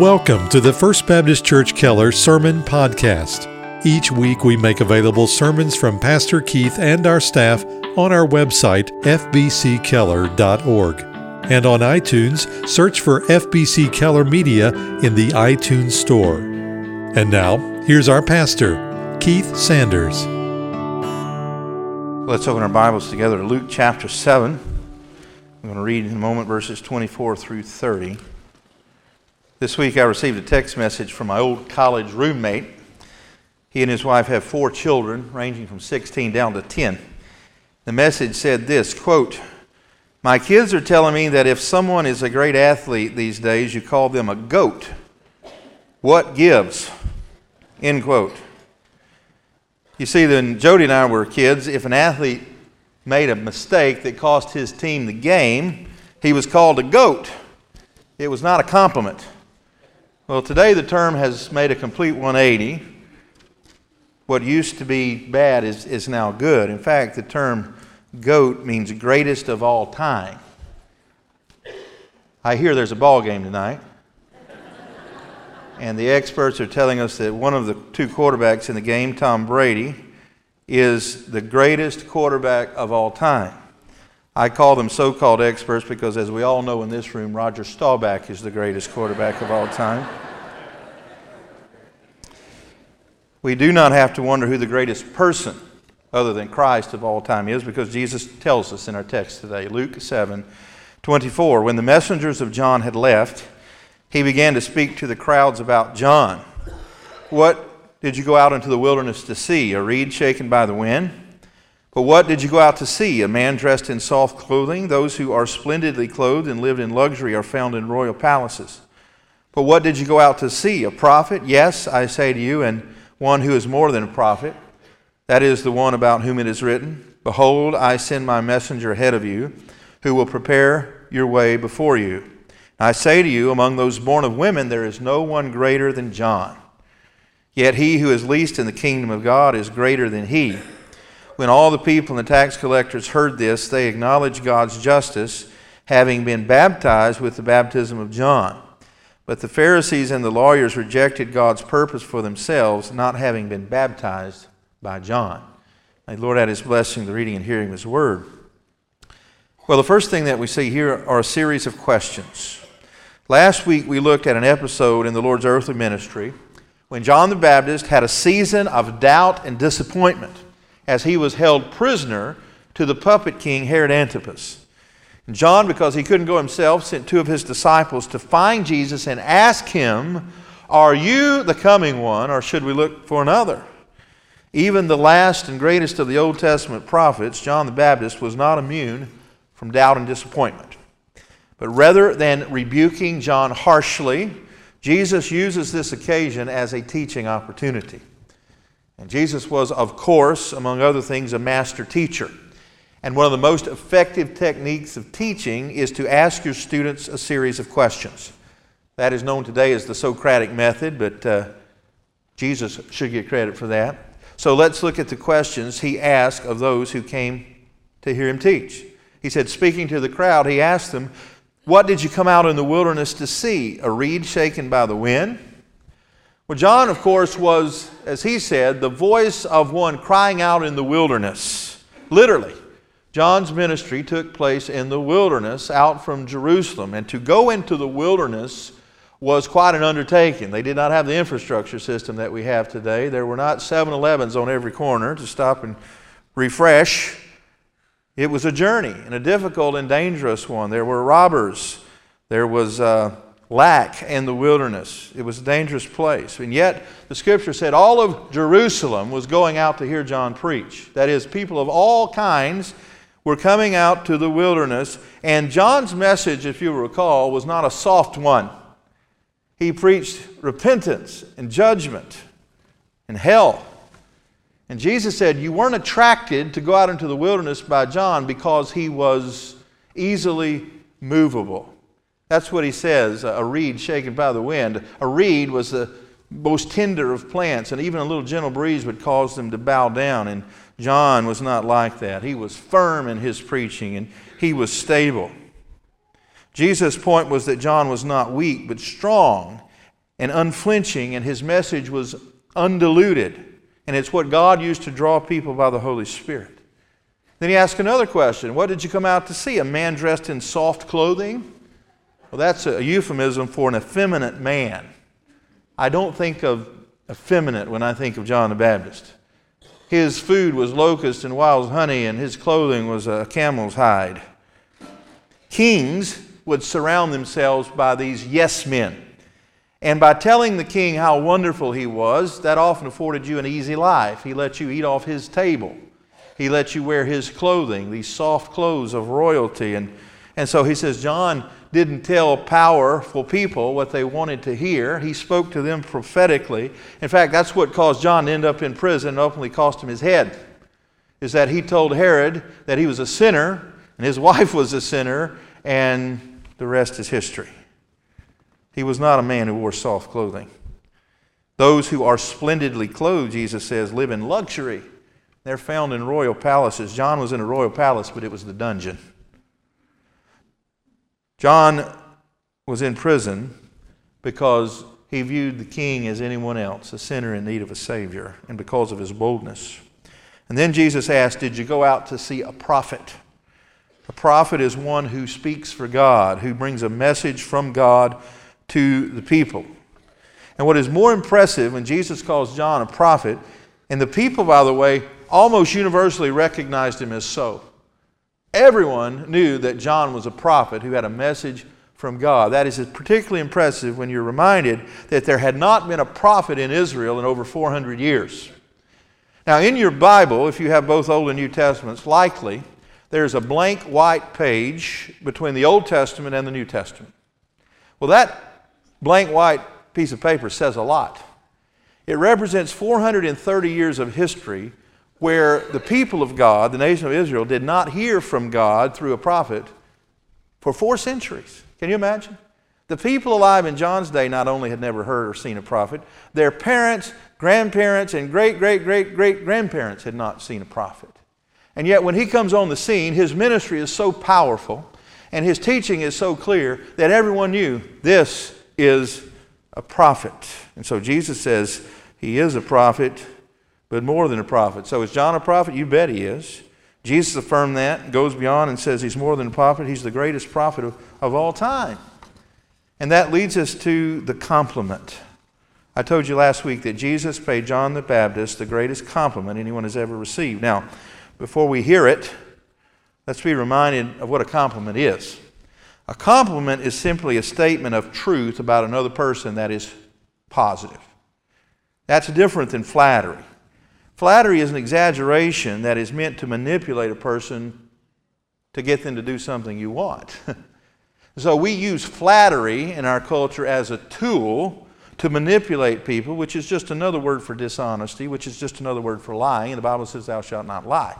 Welcome to the First Baptist Church Keller Sermon Podcast. Each week we make available sermons from Pastor Keith and our staff on our website, fbckeller.org. And on iTunes, search for FBC Keller Media in the iTunes Store. And now, here's our pastor, Keith Sanders. Let's open our Bibles together to Luke chapter 7. I'm going to read in a moment verses 24 through 30. This week I received a text message from my old college roommate. He and his wife have four children, ranging from 16 down to 10. The message said this quote, My kids are telling me that if someone is a great athlete these days, you call them a goat. What gives? End quote. You see, when Jody and I were kids, if an athlete made a mistake that cost his team the game, he was called a goat. It was not a compliment. Well, today the term has made a complete 180. What used to be bad is, is now good. In fact, the term goat means greatest of all time. I hear there's a ball game tonight. and the experts are telling us that one of the two quarterbacks in the game, Tom Brady, is the greatest quarterback of all time. I call them so called experts because, as we all know in this room, Roger Staubach is the greatest quarterback of all time. We do not have to wonder who the greatest person other than Christ of all time is because Jesus tells us in our text today, Luke 7 24. When the messengers of John had left, he began to speak to the crowds about John. What did you go out into the wilderness to see? A reed shaken by the wind? But what did you go out to see? A man dressed in soft clothing? Those who are splendidly clothed and lived in luxury are found in royal palaces. But what did you go out to see? A prophet? Yes, I say to you, and one who is more than a prophet. That is the one about whom it is written Behold, I send my messenger ahead of you, who will prepare your way before you. I say to you, among those born of women, there is no one greater than John. Yet he who is least in the kingdom of God is greater than he. When all the people and the tax collectors heard this, they acknowledged God's justice, having been baptized with the baptism of John. But the Pharisees and the lawyers rejected God's purpose for themselves, not having been baptized by John. May the Lord add his blessing the reading and hearing of his word. Well, the first thing that we see here are a series of questions. Last week we looked at an episode in the Lord's earthly ministry when John the Baptist had a season of doubt and disappointment as he was held prisoner to the puppet king Herod Antipas. And John, because he couldn't go himself, sent two of his disciples to find Jesus and ask him, Are you the coming one, or should we look for another? Even the last and greatest of the Old Testament prophets, John the Baptist, was not immune from doubt and disappointment. But rather than rebuking John harshly, Jesus uses this occasion as a teaching opportunity. And Jesus was, of course, among other things, a master teacher. And one of the most effective techniques of teaching is to ask your students a series of questions. That is known today as the Socratic method, but uh, Jesus should get credit for that. So let's look at the questions he asked of those who came to hear him teach. He said, speaking to the crowd, he asked them, What did you come out in the wilderness to see? A reed shaken by the wind? Well, John, of course, was, as he said, the voice of one crying out in the wilderness, literally. John's ministry took place in the wilderness out from Jerusalem. And to go into the wilderness was quite an undertaking. They did not have the infrastructure system that we have today. There were not 7 Elevens on every corner to stop and refresh. It was a journey, and a difficult and dangerous one. There were robbers, there was uh, lack in the wilderness. It was a dangerous place. And yet, the scripture said all of Jerusalem was going out to hear John preach. That is, people of all kinds were coming out to the wilderness, and John's message, if you recall, was not a soft one. He preached repentance and judgment and hell. And Jesus said, You weren't attracted to go out into the wilderness by John because he was easily movable. That's what he says a reed shaken by the wind. A reed was the most tender of plants, and even a little gentle breeze would cause them to bow down. And John was not like that. He was firm in his preaching and he was stable. Jesus' point was that John was not weak, but strong, and unflinching, and his message was undiluted. And it's what God used to draw people by the Holy Spirit. Then he asked another question What did you come out to see? A man dressed in soft clothing? Well, that's a euphemism for an effeminate man. I don't think of effeminate when I think of John the Baptist. His food was locust and wild honey, and his clothing was a camel's hide. Kings would surround themselves by these yes men. And by telling the king how wonderful he was, that often afforded you an easy life. He let you eat off his table. He let you wear his clothing, these soft clothes of royalty. And, and so he says, John didn't tell powerful people what they wanted to hear. He spoke to them prophetically. In fact, that's what caused John to end up in prison and ultimately cost him his head. Is that he told Herod that he was a sinner and his wife was a sinner, and the rest is history. He was not a man who wore soft clothing. Those who are splendidly clothed, Jesus says, live in luxury. They're found in royal palaces. John was in a royal palace, but it was the dungeon. John was in prison because he viewed the king as anyone else, a sinner in need of a Savior, and because of his boldness. And then Jesus asked, Did you go out to see a prophet? A prophet is one who speaks for God, who brings a message from God to the people. And what is more impressive when Jesus calls John a prophet, and the people, by the way, almost universally recognized him as so. Everyone knew that John was a prophet who had a message from God. That is particularly impressive when you're reminded that there had not been a prophet in Israel in over 400 years. Now, in your Bible, if you have both Old and New Testaments, likely there's a blank white page between the Old Testament and the New Testament. Well, that blank white piece of paper says a lot. It represents 430 years of history where the people of God, the nation of Israel, did not hear from God through a prophet for four centuries. Can you imagine? The people alive in John's day not only had never heard or seen a prophet, their parents, grandparents, and great, great, great, great grandparents had not seen a prophet. And yet, when he comes on the scene, his ministry is so powerful and his teaching is so clear that everyone knew this is a prophet. And so Jesus says he is a prophet but more than a prophet. So is John a prophet? You bet he is. Jesus affirmed that, goes beyond and says he's more than a prophet. He's the greatest prophet of, of all time. And that leads us to the compliment. I told you last week that Jesus paid John the Baptist the greatest compliment anyone has ever received. Now, before we hear it, let's be reminded of what a compliment is. A compliment is simply a statement of truth about another person that is positive. That's different than flattery. Flattery is an exaggeration that is meant to manipulate a person to get them to do something you want. so we use flattery in our culture as a tool to manipulate people, which is just another word for dishonesty, which is just another word for lying. And the Bible says, Thou shalt not lie.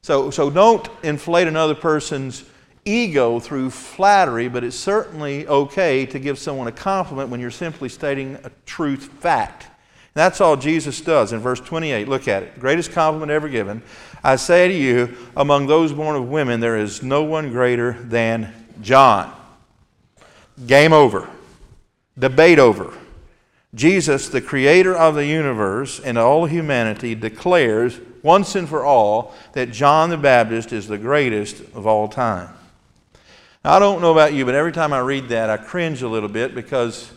So, so don't inflate another person's ego through flattery, but it's certainly okay to give someone a compliment when you're simply stating a truth fact. That's all Jesus does in verse 28. Look at it. Greatest compliment ever given. I say to you, among those born of women, there is no one greater than John. Game over. Debate over. Jesus, the creator of the universe and all humanity, declares once and for all that John the Baptist is the greatest of all time. Now, I don't know about you, but every time I read that, I cringe a little bit because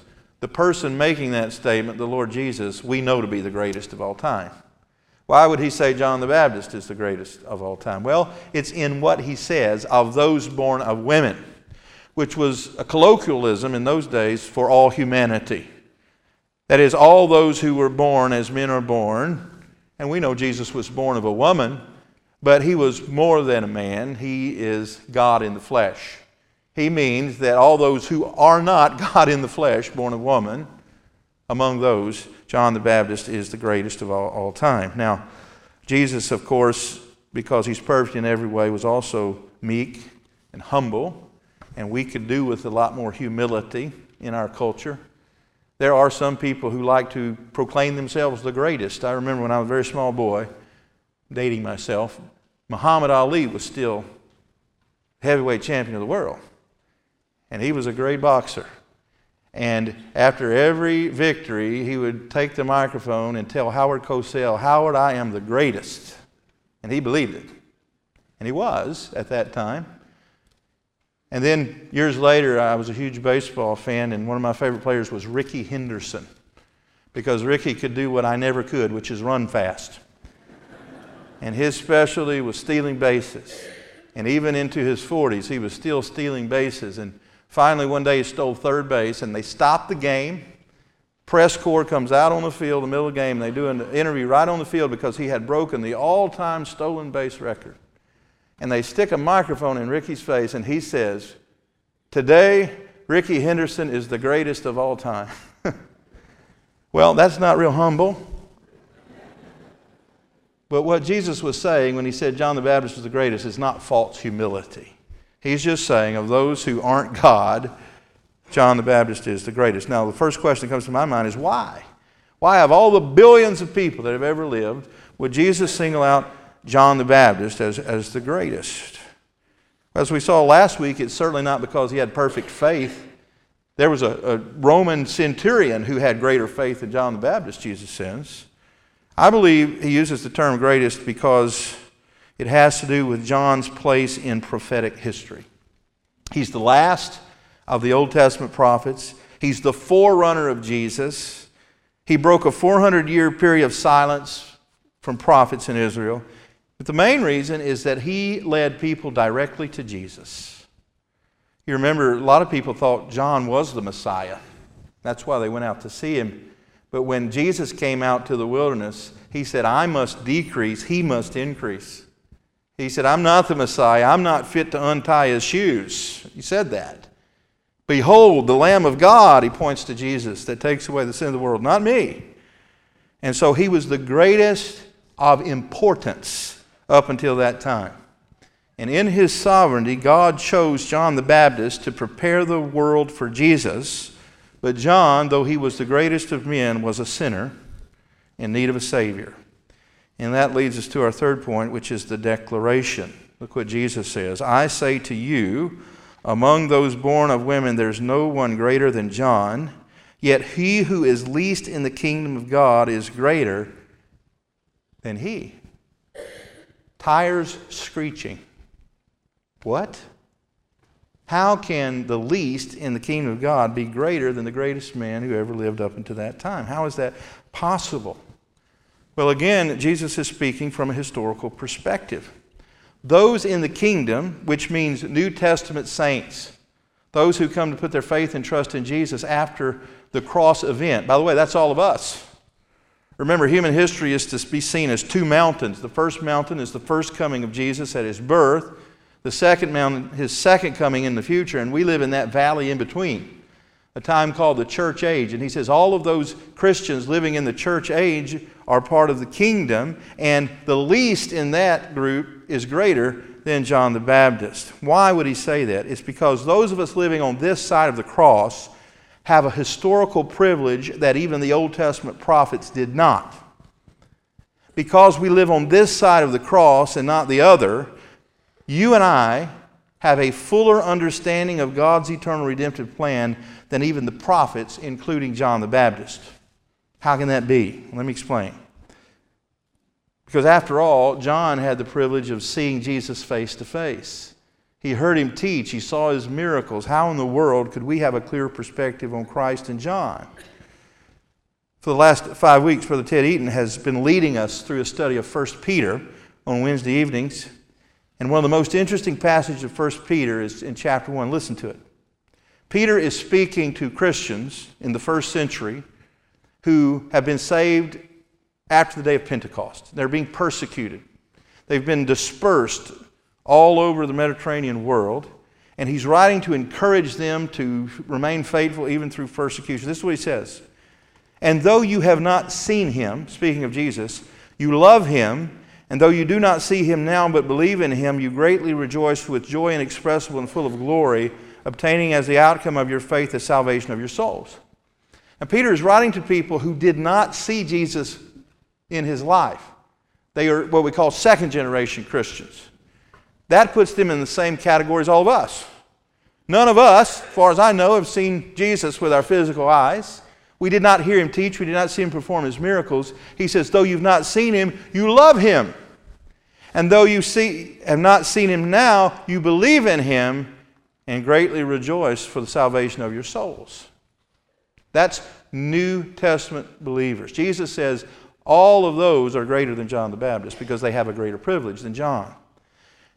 the person making that statement, the Lord Jesus, we know to be the greatest of all time. Why would he say John the Baptist is the greatest of all time? Well, it's in what he says of those born of women, which was a colloquialism in those days for all humanity. That is, all those who were born as men are born. And we know Jesus was born of a woman, but he was more than a man. He is God in the flesh. He means that all those who are not God in the flesh, born of woman, among those, John the Baptist is the greatest of all, all time. Now, Jesus, of course, because he's perfect in every way, was also meek and humble, and we could do with a lot more humility in our culture. There are some people who like to proclaim themselves the greatest. I remember when I was a very small boy, dating myself, Muhammad Ali was still heavyweight champion of the world and he was a great boxer. And after every victory, he would take the microphone and tell Howard Cosell, Howard, I am the greatest. And he believed it. And he was at that time. And then years later, I was a huge baseball fan, and one of my favorite players was Rickey Henderson. Because Rickey could do what I never could, which is run fast. and his specialty was stealing bases. And even into his 40s, he was still stealing bases. And Finally, one day he stole third base, and they stopped the game. Press corps comes out on the field in the middle of the game, and they do an interview right on the field because he had broken the all time stolen base record. And they stick a microphone in Rickey's face, and he says, Today, Rickey Henderson is the greatest of all time. well, that's not real humble. But what Jesus was saying when he said John the Baptist was the greatest is not false humility. He's just saying of those who aren't God, John the Baptist is the greatest. Now, the first question that comes to my mind is why? Why, of all the billions of people that have ever lived, would Jesus single out John the Baptist as, as the greatest? As we saw last week, it's certainly not because he had perfect faith. There was a, a Roman centurion who had greater faith than John the Baptist, Jesus says. I believe he uses the term greatest because it has to do with John's place in prophetic history. He's the last of the Old Testament prophets, he's the forerunner of Jesus. He broke a 400 year period of silence from prophets in Israel. But the main reason is that he led people directly to Jesus. You remember, a lot of people thought John was the Messiah. That's why they went out to see him. But when Jesus came out to the wilderness, he said, I must decrease, he must increase. He said, I'm not the Messiah. I'm not fit to untie his shoes. He said that. Behold, the Lamb of God, he points to Jesus, that takes away the sin of the world, not me. And so he was the greatest of importance up until that time. And in his sovereignty, God chose John the Baptist to prepare the world for Jesus. But John, though he was the greatest of men, was a sinner in need of a Savior. And that leads us to our third point, which is the declaration. Look what Jesus says I say to you, among those born of women, there's no one greater than John, yet he who is least in the kingdom of God is greater than he. Tires screeching. What? How can the least in the kingdom of God be greater than the greatest man who ever lived up until that time? How is that possible? Well, again, Jesus is speaking from a historical perspective. Those in the kingdom, which means New Testament saints, those who come to put their faith and trust in Jesus after the cross event. By the way, that's all of us. Remember, human history is to be seen as two mountains. The first mountain is the first coming of Jesus at his birth, the second mountain, his second coming in the future, and we live in that valley in between a time called the church age. And he says all of those Christians living in the church age are part of the kingdom, and the least in that group is greater than John the Baptist. Why would he say that? It's because those of us living on this side of the cross have a historical privilege that even the Old Testament prophets did not. Because we live on this side of the cross and not the other, you and I have a fuller understanding of God's eternal redemptive plan than even the prophets, including John the Baptist. How can that be? Let me explain. Because after all, John had the privilege of seeing Jesus face to face. He heard him teach, he saw his miracles. How in the world could we have a clear perspective on Christ and John? For the last five weeks, Brother Ted Eaton has been leading us through a study of 1 Peter on Wednesday evenings. And one of the most interesting passages of 1 Peter is in chapter 1. Listen to it. Peter is speaking to Christians in the first century who have been saved after the day of Pentecost. They're being persecuted, they've been dispersed all over the Mediterranean world. And he's writing to encourage them to remain faithful even through persecution. This is what he says. And though you have not seen him, speaking of Jesus, you love him and though you do not see him now, but believe in him, you greatly rejoice with joy inexpressible and full of glory, obtaining as the outcome of your faith the salvation of your souls. And Peter is writing to people who did not see Jesus in his life. They are what we call second generation Christians. That puts them in the same category as all of us. None of us, as far as I know, have seen Jesus with our physical eyes. We did not hear him teach. We did not see him perform his miracles. He says, though you've not seen him, you love him. And though you see, have not seen him now, you believe in him and greatly rejoice for the salvation of your souls. That's New Testament believers. Jesus says all of those are greater than John the Baptist because they have a greater privilege than John.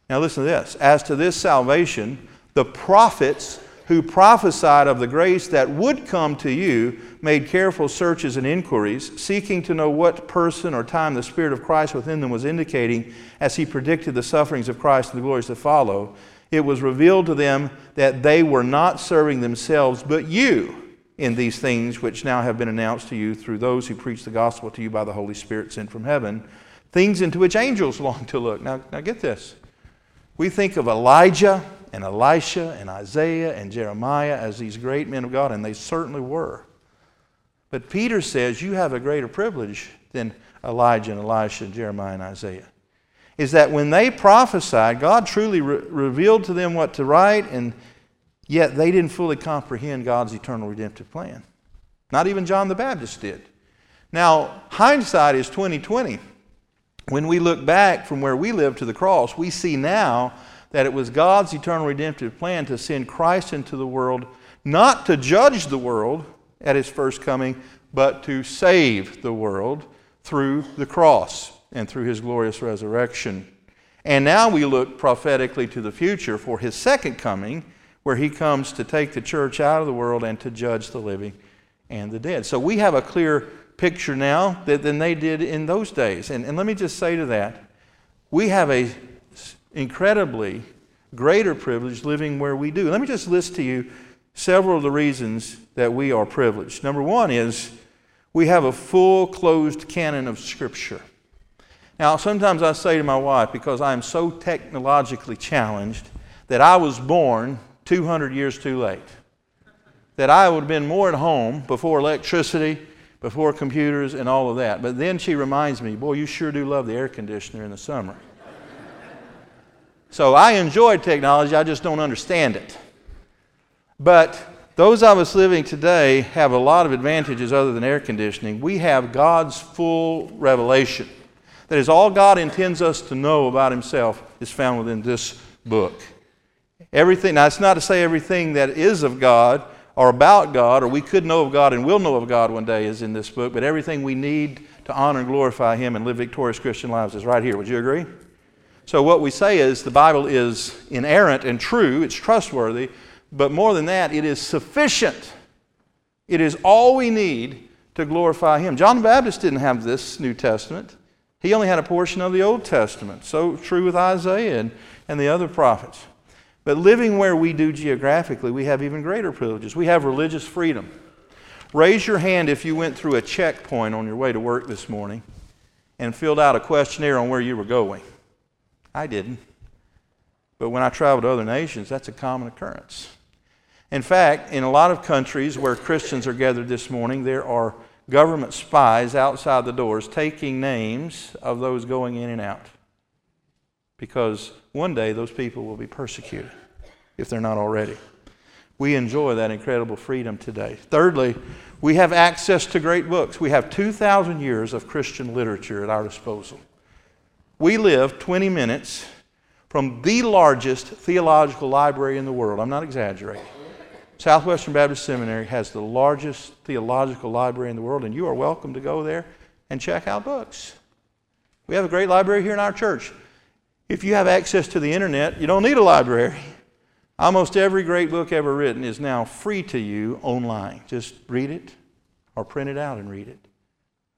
Now, listen to this. As to this salvation, the prophets who prophesied of the grace that would come to you made careful searches and inquiries, seeking to know what person or time the Spirit of Christ within them was indicating as he predicted the sufferings of Christ and the glories that follow. It was revealed to them that they were not serving themselves, but you in these things which now have been announced to you through those who preach the gospel to you by the Holy Spirit sent from heaven, things into which angels long to look. Now, now get this. We think of Elijah and Elisha and Isaiah and Jeremiah as these great men of God, and they certainly were. But Peter says you have a greater privilege than Elijah and Elisha and Jeremiah and Isaiah. Is that when they prophesied, God truly re- revealed to them what to write, and yet they didn't fully comprehend God's eternal redemptive plan. Not even John the Baptist did. Now, hindsight is 2020. When we look back from where we live to the cross, we see now that it was God's eternal redemptive plan to send Christ into the world, not to judge the world at his first coming, but to save the world through the cross and through his glorious resurrection. And now we look prophetically to the future for his second coming, where he comes to take the church out of the world and to judge the living and the dead. So we have a clear picture now than they did in those days. And, and let me just say to that, we have a incredibly greater privilege living where we do. Let me just list to you several of the reasons that we are privileged. Number one is we have a full closed canon of Scripture. Now, sometimes I say to my wife, because I am so technologically challenged, that I was born 200 years too late. That I would have been more at home before electricity, before computers, and all of that. But then she reminds me, boy, you sure do love the air conditioner in the summer. So I enjoy technology, I just don't understand it. But those of us living today have a lot of advantages other than air conditioning. We have God's full revelation. That is, all God intends us to know about Himself is found within this book. Everything, now, it's not to say everything that is of God or about God, or we could know of God and will know of God one day is in this book, but everything we need to honor and glorify Him and live victorious Christian lives is right here. Would you agree? So, what we say is the Bible is inerrant and true, it's trustworthy, but more than that, it is sufficient. It is all we need to glorify Him. John the Baptist didn't have this New Testament, he only had a portion of the Old Testament. So true with Isaiah and, and the other prophets. But living where we do geographically, we have even greater privileges. We have religious freedom. Raise your hand if you went through a checkpoint on your way to work this morning and filled out a questionnaire on where you were going. I didn't. But when I travel to other nations, that's a common occurrence. In fact, in a lot of countries where Christians are gathered this morning, there are government spies outside the doors taking names of those going in and out. Because one day those people will be persecuted if they're not already. We enjoy that incredible freedom today. Thirdly, we have access to great books. We have 2,000 years of Christian literature at our disposal. We live 20 minutes from the largest theological library in the world. I'm not exaggerating. Southwestern Baptist Seminary has the largest theological library in the world, and you are welcome to go there and check out books. We have a great library here in our church. If you have access to the internet, you don't need a library. Almost every great book ever written is now free to you online. Just read it or print it out and read it.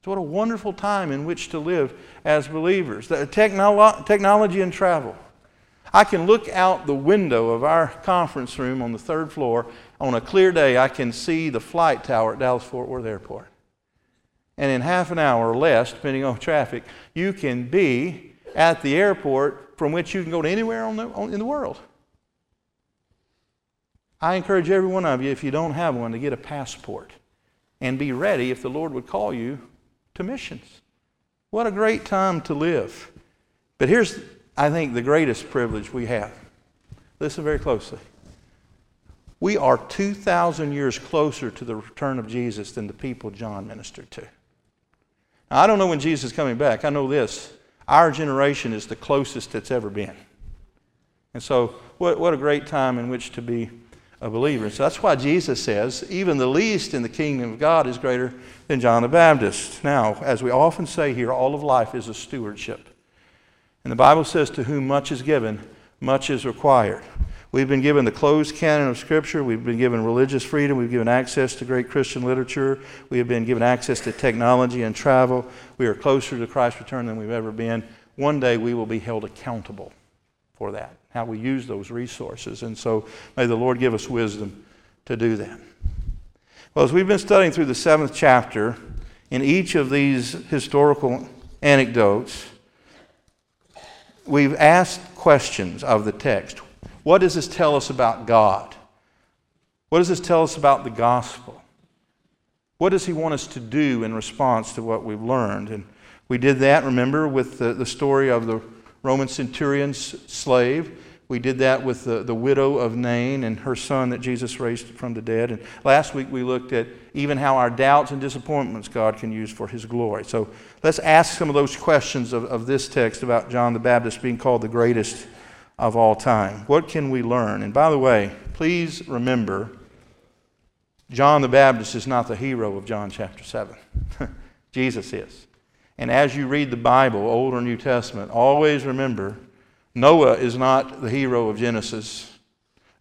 So, what a wonderful time in which to live as believers. The technolo- technology and travel. I can look out the window of our conference room on the third floor. On a clear day, I can see the flight tower at Dallas Fort Worth Airport. And in half an hour or less, depending on traffic, you can be at the airport from which you can go to anywhere on the, on, in the world. I encourage every one of you, if you don't have one, to get a passport and be ready if the Lord would call you to missions. What a great time to live. But here's, I think, the greatest privilege we have. Listen very closely. We are 2,000 years closer to the return of Jesus than the people John ministered to. Now, I don't know when Jesus is coming back. I know this. Our generation is the closest it's ever been. And so, what, what a great time in which to be a believer. So that's why Jesus says, even the least in the kingdom of God is greater than John the Baptist. Now, as we often say here, all of life is a stewardship. And the Bible says, to whom much is given, much is required. We've been given the closed canon of Scripture. We've been given religious freedom. We've given access to great Christian literature. We have been given access to technology and travel. We are closer to Christ's return than we've ever been. One day we will be held accountable for that, how we use those resources. And so may the Lord give us wisdom to do that. Well, as we've been studying through the seventh chapter, in each of these historical anecdotes, we've asked questions of the text. What does this tell us about God? What does this tell us about the gospel? What does he want us to do in response to what we've learned? And we did that, remember, with the, the story of the Roman centurion's slave. We did that with the, the widow of Nain and her son that Jesus raised from the dead. And last week we looked at even how our doubts and disappointments God can use for his glory. So let's ask some of those questions of, of this text about John the Baptist being called the greatest of all time. What can we learn? And by the way, please remember John the Baptist is not the hero of John chapter 7. Jesus is. And as you read the Bible, Old or New Testament, always remember Noah is not the hero of Genesis.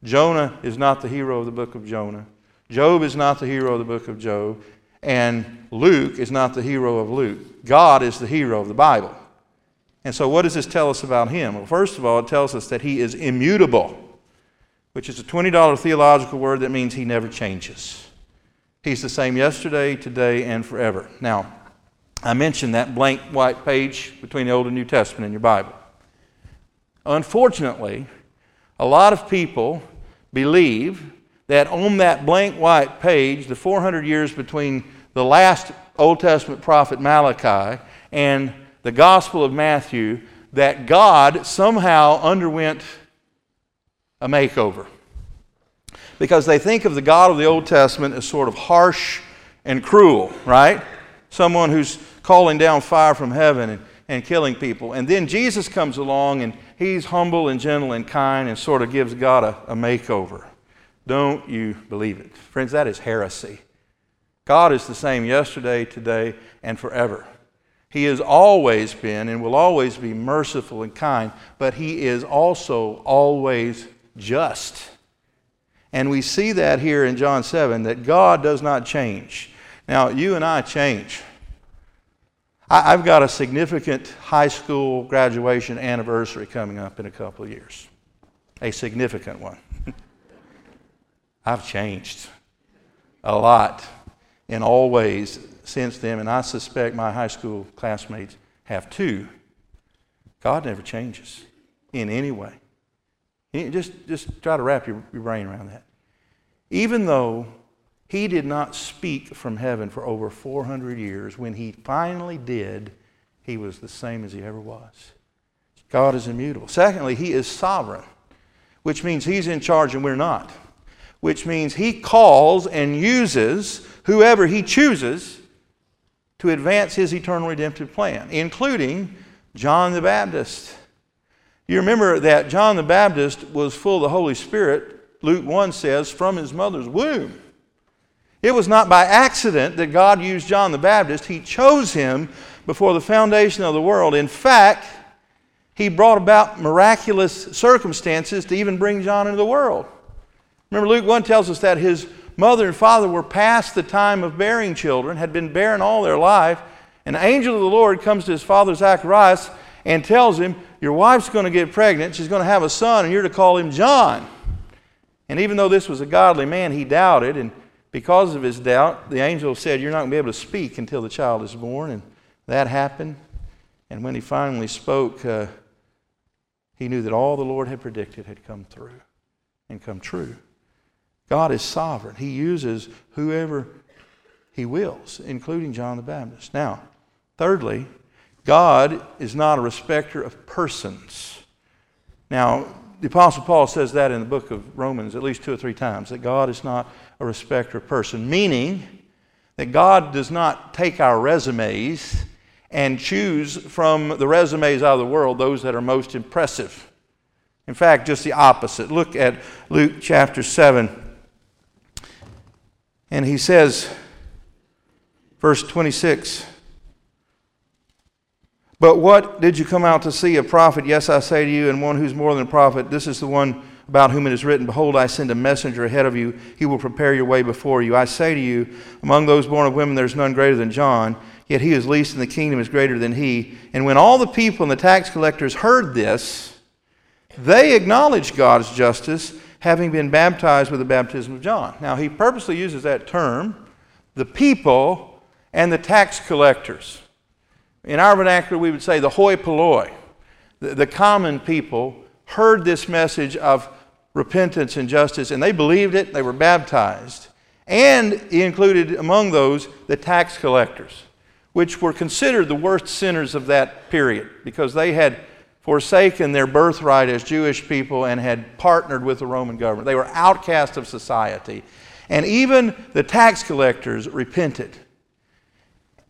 Jonah is not the hero of the book of Jonah. Job is not the hero of the book of Job. And Luke is not the hero of Luke. God is the hero of the Bible. And so, what does this tell us about him? Well, first of all, it tells us that he is immutable, which is a $20 theological word that means he never changes. He's the same yesterday, today, and forever. Now, I mentioned that blank white page between the Old and New Testament in your Bible. Unfortunately, a lot of people believe that on that blank white page, the 400 years between the last Old Testament prophet Malachi and the Gospel of Matthew that God somehow underwent a makeover. Because they think of the God of the Old Testament as sort of harsh and cruel, right? Someone who's calling down fire from heaven and, and killing people. And then Jesus comes along and he's humble and gentle and kind and sort of gives God a, a makeover. Don't you believe it? Friends, that is heresy. God is the same yesterday, today, and forever. He has always been and will always be merciful and kind, but He is also always just. And we see that here in John 7 that God does not change. Now, you and I change. I, have got a significant high school graduation anniversary coming up in a couple of years, a significant one. I've changed a lot in all ways since then, and I suspect my high school classmates have too. God never changes in any way. Just, just try to wrap your, your brain around that. Even though he did not speak from heaven for over 400 years, when he finally did, he was the same as he ever was. God is immutable. Secondly, he is sovereign, which means he's in charge and we're not, which means he calls and uses whoever he chooses to advance his eternal redemptive plan, including John the Baptist. You remember that John the Baptist was full of the Holy Spirit, Luke 1 says, from his mother's womb. It was not by accident that God used John the Baptist. He chose him before the foundation of the world. In fact, he brought about miraculous circumstances to even bring John into the world. Remember, Luke 1 tells us that his mother and father were past the time of bearing children, had been barren all their life. An angel of the Lord comes to his father Zacharias and tells him, Your wife's going to get pregnant. She's going to have a son, and you're to call him John. And even though this was a godly man, he doubted. And because of his doubt, the angel said, You're not going to be able to speak until the child is born. And that happened. And when he finally spoke, uh, he knew that all the Lord had predicted had come through and come true. God is sovereign. He uses whoever He wills, including John the Baptist. Now, thirdly, God is not a respecter of persons. Now, the Apostle Paul says that in the book of Romans at least two or three times that God is not a respecter of person, meaning that God does not take our resumes and choose from the resumes out of the world those that are most impressive. In fact, just the opposite. Look at Luke chapter 7. And he says, verse 26 But what did you come out to see? A prophet? Yes, I say to you, and one who's more than a prophet. This is the one about whom it is written, Behold, I send a messenger ahead of you. He will prepare your way before you. I say to you, among those born of women, there's none greater than John, yet he who is least in the kingdom is greater than he. And when all the people and the tax collectors heard this, they acknowledged God's justice, having been baptized with the baptism of John. Now, he purposely uses that term, the people and the tax collectors. In our vernacular, we would say the hoi polloi, the, the common people, heard this message of repentance and justice, and they believed it, they were baptized. And he included among those the tax collectors, which were considered the worst sinners of that period because they had forsaken their birthright as Jewish people and had partnered with the Roman government. They were outcasts of society. And even the tax collectors repented.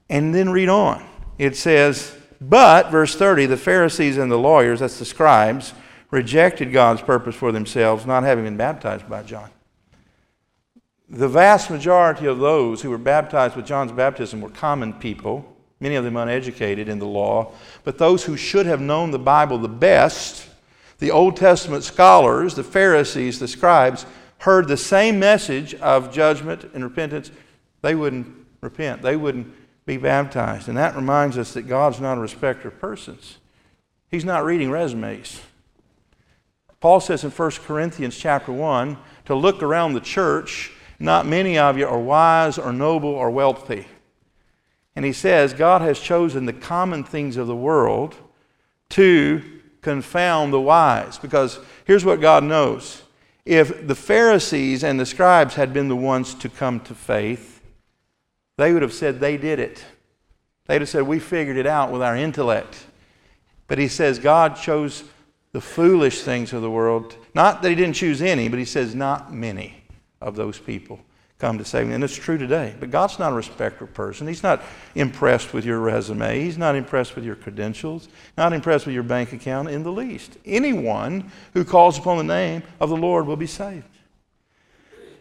And then read on. It says, But, verse 30, the Pharisees and the lawyers, that's the scribes, rejected God's purpose for themselves, not having been baptized by John. The vast majority of those who were baptized with John's baptism were common people, many of them uneducated in the law, but those who should have known the Bible the best, the Old Testament scholars, the Pharisees, the scribes, heard the same message of judgment and repentance. They wouldn't repent, they wouldn't be baptized. And that reminds us that God's not a respecter of persons, He's not reading resumes. Paul says in 1 Corinthians chapter 1 to look around the church, not many of you are wise or noble or wealthy. And he says, God has chosen the common things of the world to confound the wise. Because here's what God knows if the Pharisees and the scribes had been the ones to come to faith, they would have said they did it. They'd have said, We figured it out with our intellect. But he says, God chose the foolish things of the world. Not that he didn't choose any, but he says not many of those people come to save me. And it's true today. But God's not a respecter of person. He's not impressed with your resume. He's not impressed with your credentials, not impressed with your bank account in the least. Anyone who calls upon the name of the Lord will be saved.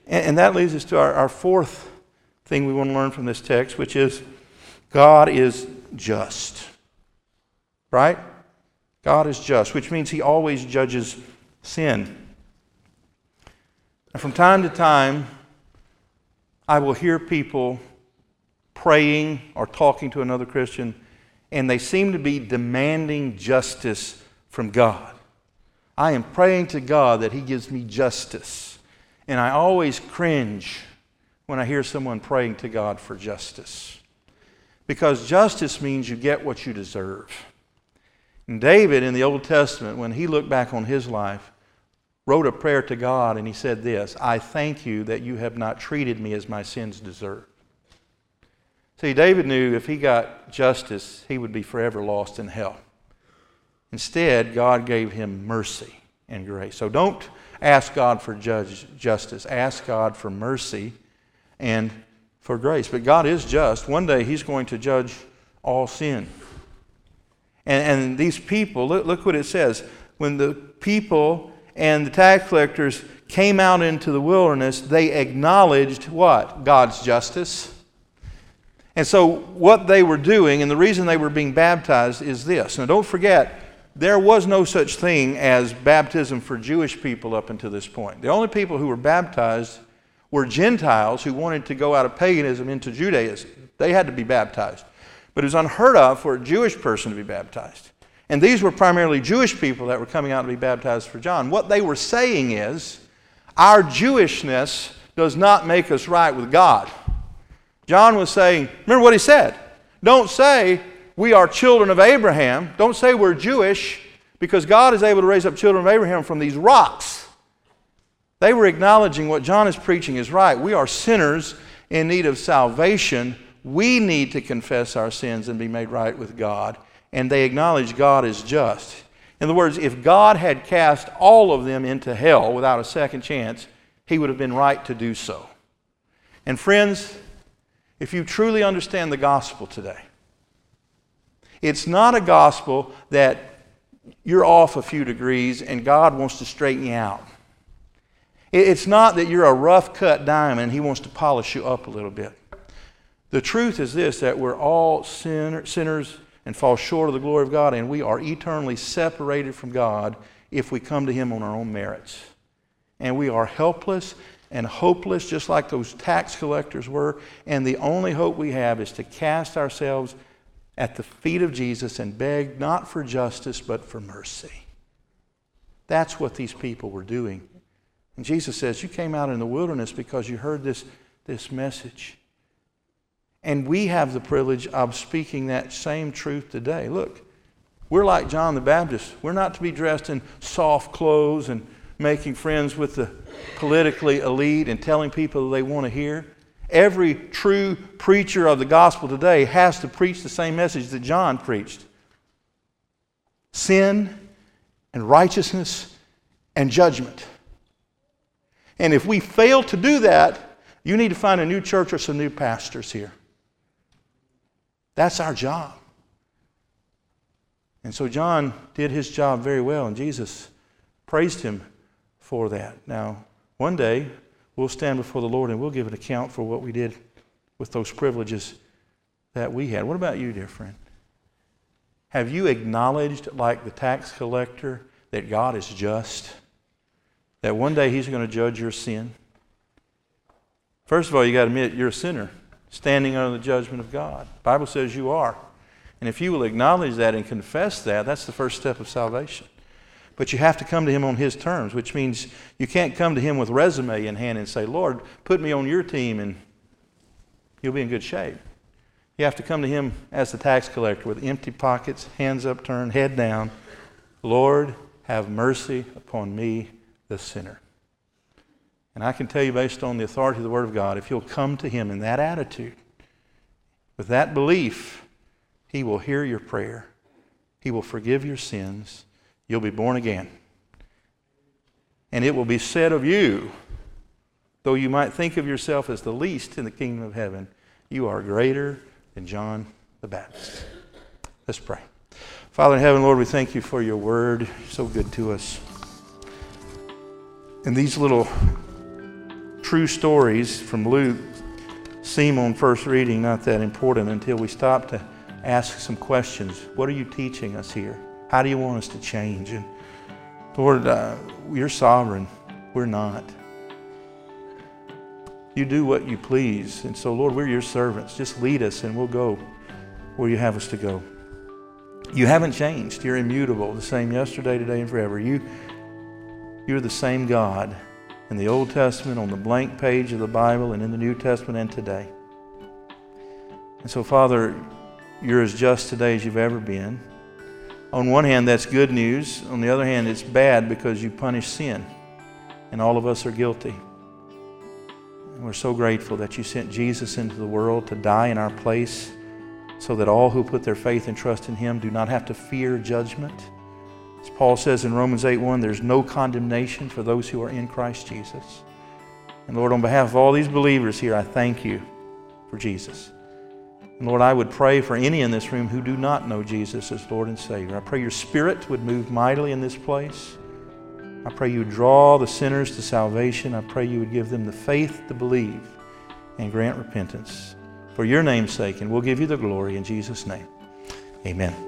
And, and that leads us to our, our fourth thing we want to learn from this text, which is God is just. Right? God is just, which means He always judges sin. And from time to time, I will hear people praying or talking to another Christian, and they seem to be demanding justice from God. I am praying to God that He gives me justice. And I always cringe when I hear someone praying to God for justice. Because justice means you get what you deserve. And David in the Old Testament, when he looked back on his life, wrote a prayer to God and he said this I thank you that you have not treated me as my sins deserve. See, David knew if he got justice, he would be forever lost in hell. Instead, God gave him mercy and grace. So don't ask God for judge, justice, ask God for mercy and for grace. But God is just. One day, He's going to judge all sin. And, and these people, look, look what it says. When the people and the tax collectors came out into the wilderness, they acknowledged what? God's justice. And so, what they were doing, and the reason they were being baptized is this. Now, don't forget, there was no such thing as baptism for Jewish people up until this point. The only people who were baptized were Gentiles who wanted to go out of paganism into Judaism. They had to be baptized. But it was unheard of for a Jewish person to be baptized. And these were primarily Jewish people that were coming out to be baptized for John. What they were saying is, our Jewishness does not make us right with God. John was saying, remember what he said? Don't say we are children of Abraham. Don't say we're Jewish because God is able to raise up children of Abraham from these rocks. They were acknowledging what John is preaching is right. We are sinners in need of salvation we need to confess our sins and be made right with God. And they acknowledge God is just. In other words, if God had cast all of them into hell without a second chance, he would have been right to do so. And friends, if you truly understand the gospel today, it's not a gospel that you're off a few degrees and God wants to straighten you out. It's not that you're a rough cut diamond He wants to polish you up a little bit. The truth is this that we're all sinner, sinners and fall short of the glory of God, and we are eternally separated from God if we come to Him on our own merits. And we are helpless and hopeless, just like those tax collectors were. And the only hope we have is to cast ourselves at the feet of Jesus and beg not for justice, but for mercy. That's what these people were doing. And Jesus says, You came out in the wilderness because you heard this, this message. And we have the privilege of speaking that same truth today. Look, we're like John the Baptist. We're not to be dressed in soft clothes and making friends with the politically elite and telling people they want to hear. Every true preacher of the gospel today has to preach the same message that John preached sin and righteousness and judgment. And if we fail to do that, you need to find a new church or some new pastors here. That's our job. And so John did his job very well, and Jesus praised him for that. Now, one day, we'll stand before the Lord and we'll give an account for what we did with those privileges that we had. What about you, dear friend? Have you acknowledged, like the tax collector, that God is just? That one day He's going to judge your sin? First of all, you got to admit you're a sinner standing under the judgment of God. The Bible says you are. And if you will acknowledge that and confess that, that's the first step of salvation. But you have to come to him on his terms, which means you can't come to him with resume in hand and say, "Lord, put me on your team and you'll be in good shape." You have to come to him as the tax collector with empty pockets, hands upturned, head down. Lord, have mercy upon me, the sinner. And I can tell you, based on the authority of the Word of God, if you'll come to Him in that attitude, with that belief, He will hear your prayer, He will forgive your sins, you'll be born again. And it will be said of you, though you might think of yourself as the least in the kingdom of heaven, you are greater than John the Baptist. Let's pray. Father in heaven, Lord, we thank you for your word. So good to us. And these little true stories from Luke seem on first reading not that important until we stop to ask some questions. What are you teaching us here? How do you want us to change? And Lord, uh, you're sovereign. We're not. You do what you please. And so, Lord, we're your servants. Just lead us and we'll go where you have us to go. You haven't changed. You're immutable, the same yesterday, today, and forever. You, you're the same God in the Old Testament, on the blank page of the Bible, and in the New Testament and today. And so, Father, you're as just today as you've ever been. On one hand, that's good news. On the other hand, it's bad because you punish sin, and all of us are guilty. And we're so grateful that you sent Jesus into the world to die in our place so that all who put their faith and trust in him do not have to fear judgment as Paul says in Romans 8:1, there's no condemnation for those who are in Christ Jesus. And Lord, on behalf of all these believers here, I thank you for Jesus. And Lord, I would pray for any in this room who do not know Jesus as Lord and Savior. I pray your Spirit would move mightily in this place. I pray you would draw the sinners to salvation. I pray you would give them the faith to believe and grant repentance. For your name's sake, and we'll give you the glory in Jesus' name. Amen.